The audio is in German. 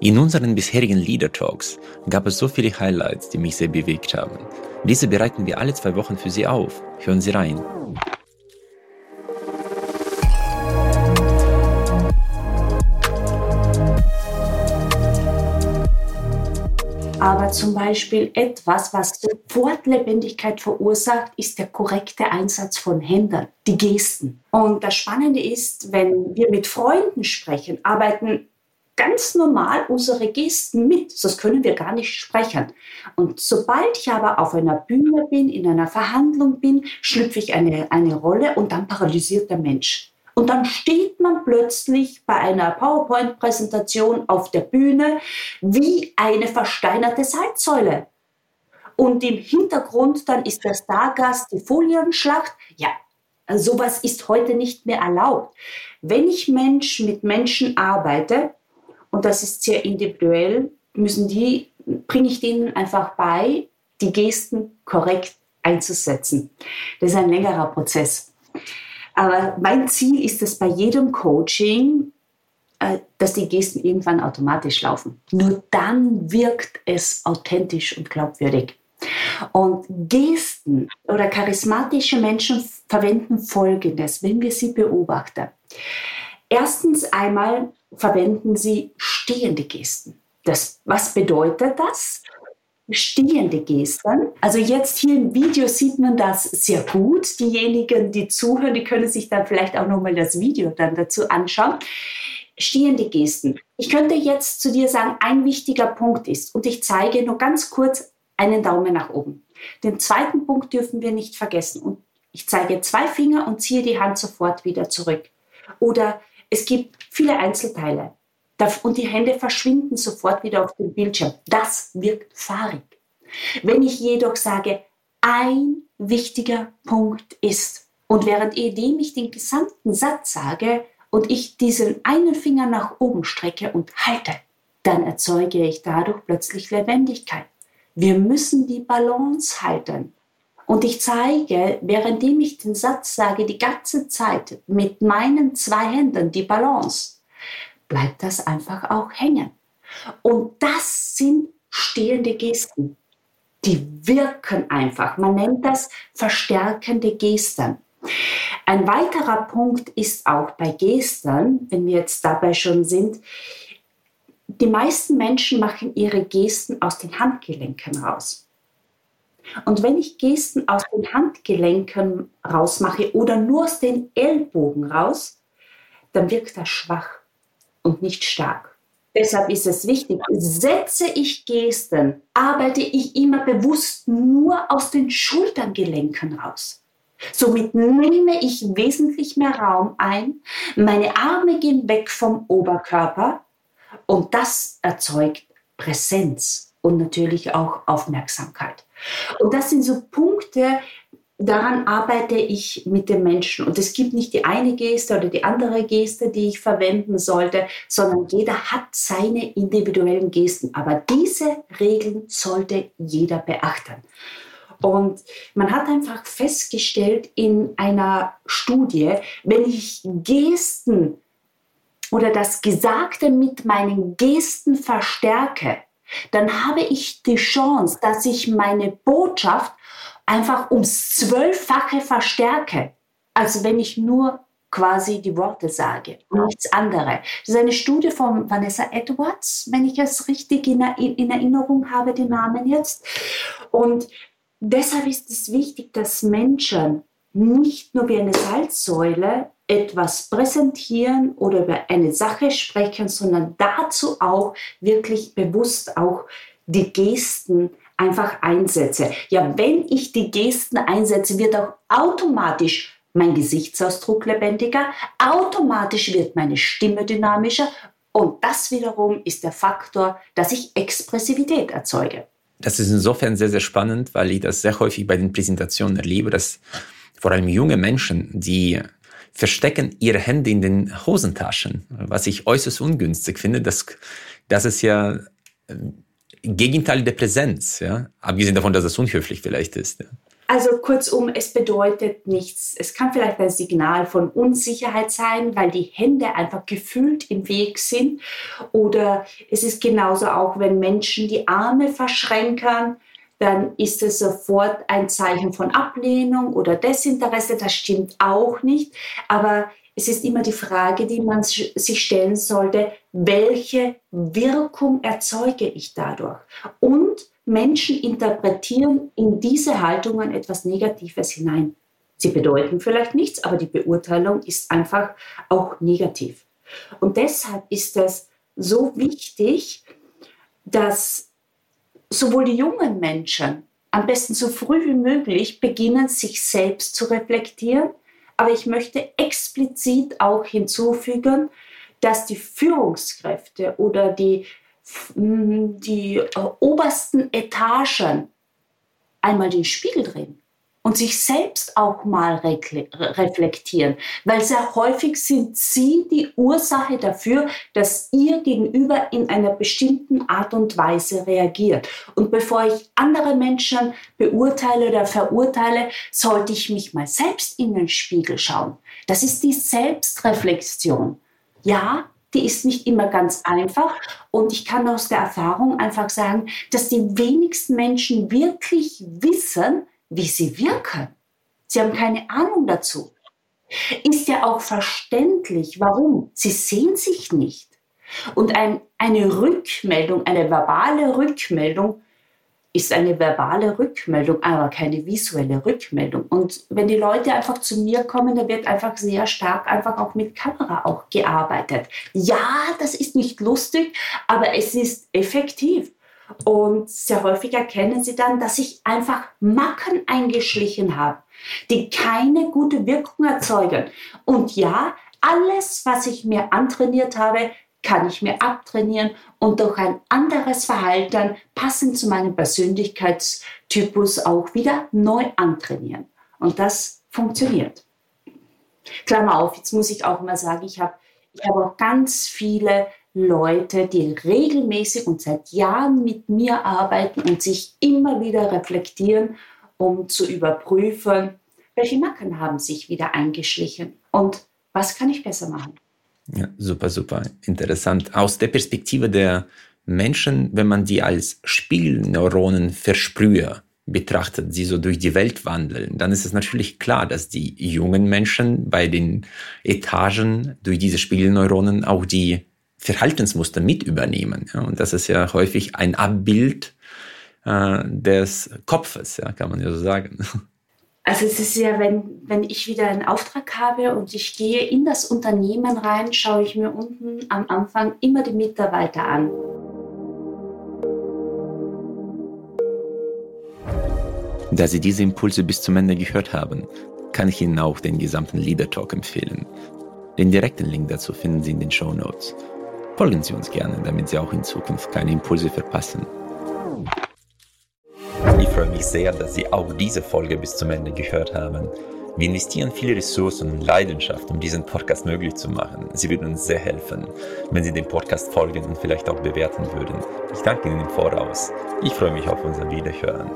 In unseren bisherigen Leader Talks gab es so viele Highlights, die mich sehr bewegt haben. Diese bereiten wir alle zwei Wochen für Sie auf. Hören Sie rein. Aber zum Beispiel etwas, was sofort Lebendigkeit verursacht, ist der korrekte Einsatz von Händen, die Gesten. Und das Spannende ist, wenn wir mit Freunden sprechen, arbeiten ganz normal unsere Gesten mit, sonst können wir gar nicht sprechen. Und sobald ich aber auf einer Bühne bin, in einer Verhandlung bin, schlüpfe ich eine, eine Rolle und dann paralysiert der Mensch. Und dann steht man plötzlich bei einer PowerPoint-Präsentation auf der Bühne wie eine versteinerte Salzsäule. Und im Hintergrund dann ist der Stargast die Folienschlacht. Ja, sowas ist heute nicht mehr erlaubt. Wenn ich Mensch mit Menschen arbeite, und das ist sehr individuell, müssen die, bringe ich denen einfach bei, die Gesten korrekt einzusetzen. Das ist ein längerer Prozess. Aber mein Ziel ist es bei jedem Coaching, äh, dass die Gesten irgendwann automatisch laufen. Nur dann wirkt es authentisch und glaubwürdig. Und Gesten oder charismatische Menschen verwenden Folgendes, wenn wir sie beobachten. Erstens einmal verwenden sie stehende Gesten. Das, was bedeutet das? Stehende Gesten. Also jetzt hier im Video sieht man das sehr gut. Diejenigen, die zuhören, die können sich dann vielleicht auch nochmal das Video dann dazu anschauen. Stehende Gesten. Ich könnte jetzt zu dir sagen, ein wichtiger Punkt ist, und ich zeige nur ganz kurz einen Daumen nach oben. Den zweiten Punkt dürfen wir nicht vergessen. Und ich zeige zwei Finger und ziehe die Hand sofort wieder zurück. Oder es gibt viele Einzelteile und die Hände verschwinden sofort wieder auf dem Bildschirm. Das wirkt fahrig. Wenn ich jedoch sage, ein wichtiger Punkt ist, und während indem ich den gesamten Satz sage und ich diesen einen Finger nach oben strecke und halte, dann erzeuge ich dadurch plötzlich Lebendigkeit. Wir müssen die Balance halten. Und ich zeige, währenddem ich den Satz sage, die ganze Zeit mit meinen zwei Händen die Balance, bleibt das einfach auch hängen. Und das sind stehende Gesten. Die wirken einfach. Man nennt das verstärkende Gesten. Ein weiterer Punkt ist auch bei Gesten, wenn wir jetzt dabei schon sind, die meisten Menschen machen ihre Gesten aus den Handgelenken raus. Und wenn ich Gesten aus den Handgelenken rausmache oder nur aus den Ellbogen raus, dann wirkt das schwach und nicht stark. Deshalb ist es wichtig, setze ich Gesten, arbeite ich immer bewusst nur aus den Schulterngelenken raus. Somit nehme ich wesentlich mehr Raum ein, meine Arme gehen weg vom Oberkörper und das erzeugt Präsenz und natürlich auch Aufmerksamkeit. Und das sind so Punkte, daran arbeite ich mit den Menschen. Und es gibt nicht die eine Geste oder die andere Geste, die ich verwenden sollte, sondern jeder hat seine individuellen Gesten. Aber diese Regeln sollte jeder beachten. Und man hat einfach festgestellt in einer Studie, wenn ich Gesten oder das Gesagte mit meinen Gesten verstärke, dann habe ich die Chance, dass ich meine Botschaft einfach ums Zwölffache verstärke, als wenn ich nur quasi die Worte sage, nichts anderes. Das ist eine Studie von Vanessa Edwards, wenn ich es richtig in, in Erinnerung habe, den Namen jetzt. Und deshalb ist es wichtig, dass Menschen nicht nur wie eine Salzsäule etwas präsentieren oder über eine Sache sprechen, sondern dazu auch wirklich bewusst auch die Gesten einfach einsetze. Ja, wenn ich die Gesten einsetze, wird auch automatisch mein Gesichtsausdruck lebendiger, automatisch wird meine Stimme dynamischer und das wiederum ist der Faktor, dass ich Expressivität erzeuge. Das ist insofern sehr, sehr spannend, weil ich das sehr häufig bei den Präsentationen erlebe, dass vor allem junge Menschen, die verstecken ihre Hände in den Hosentaschen, was ich äußerst ungünstig finde. Das, das ist ja äh, Gegenteil der Präsenz, ja. Abgesehen davon, dass es unhöflich vielleicht ist. Ja. Also kurzum, es bedeutet nichts. Es kann vielleicht ein Signal von Unsicherheit sein, weil die Hände einfach gefühlt im Weg sind. Oder es ist genauso auch, wenn Menschen die Arme verschränken, dann ist es sofort ein Zeichen von Ablehnung oder Desinteresse. Das stimmt auch nicht. Aber es ist immer die Frage, die man sich stellen sollte, welche Wirkung erzeuge ich dadurch? Und Menschen interpretieren in diese Haltungen etwas Negatives hinein. Sie bedeuten vielleicht nichts, aber die Beurteilung ist einfach auch negativ. Und deshalb ist es so wichtig, dass sowohl die jungen Menschen am besten so früh wie möglich beginnen, sich selbst zu reflektieren. Aber ich möchte explizit auch hinzufügen, dass die Führungskräfte oder die die äh, obersten Etagen einmal den Spiegel drehen und sich selbst auch mal reflektieren, weil sehr häufig sind sie die Ursache dafür, dass ihr Gegenüber in einer bestimmten Art und Weise reagiert. Und bevor ich andere Menschen beurteile oder verurteile, sollte ich mich mal selbst in den Spiegel schauen. Das ist die Selbstreflexion. Ja, die ist nicht immer ganz einfach. Und ich kann aus der Erfahrung einfach sagen, dass die wenigsten Menschen wirklich wissen, wie sie wirken. Sie haben keine Ahnung dazu. Ist ja auch verständlich, warum. Sie sehen sich nicht. Und ein, eine Rückmeldung, eine verbale Rückmeldung ist eine verbale Rückmeldung, aber keine visuelle Rückmeldung. Und wenn die Leute einfach zu mir kommen, da wird einfach sehr stark einfach auch mit Kamera auch gearbeitet. Ja, das ist nicht lustig, aber es ist effektiv. Und sehr häufig erkennen sie dann, dass ich einfach Macken eingeschlichen habe, die keine gute Wirkung erzeugen. Und ja, alles, was ich mir antrainiert habe, kann ich mir abtrainieren und durch ein anderes Verhalten passend zu meinem Persönlichkeitstypus auch wieder neu antrainieren. Und das funktioniert. Klammer auf, jetzt muss ich auch mal sagen, ich habe ich hab auch ganz viele Leute, die regelmäßig und seit Jahren mit mir arbeiten und sich immer wieder reflektieren, um zu überprüfen, welche Macken haben sich wieder eingeschlichen und was kann ich besser machen. Ja, super, super interessant. Aus der Perspektive der Menschen, wenn man die als Spiegelneuronen-Versprüher betrachtet, sie so durch die Welt wandeln, dann ist es natürlich klar, dass die jungen Menschen bei den Etagen durch diese Spiegelneuronen auch die Verhaltensmuster mit übernehmen. Ja, und das ist ja häufig ein Abbild äh, des Kopfes, ja, kann man ja so sagen. Also es ist ja, wenn, wenn ich wieder einen Auftrag habe und ich gehe in das Unternehmen rein, schaue ich mir unten am Anfang immer die Mitarbeiter an. Da Sie diese Impulse bis zum Ende gehört haben, kann ich Ihnen auch den gesamten Leader Talk empfehlen. Den direkten Link dazu finden Sie in den Show Notes. Folgen Sie uns gerne, damit Sie auch in Zukunft keine Impulse verpassen. Ich freue mich sehr, dass Sie auch diese Folge bis zum Ende gehört haben. Wir investieren viele Ressourcen und Leidenschaft, um diesen Podcast möglich zu machen. Sie würden uns sehr helfen, wenn Sie dem Podcast folgen und vielleicht auch bewerten würden. Ich danke Ihnen im Voraus. Ich freue mich auf unser Wiederhören.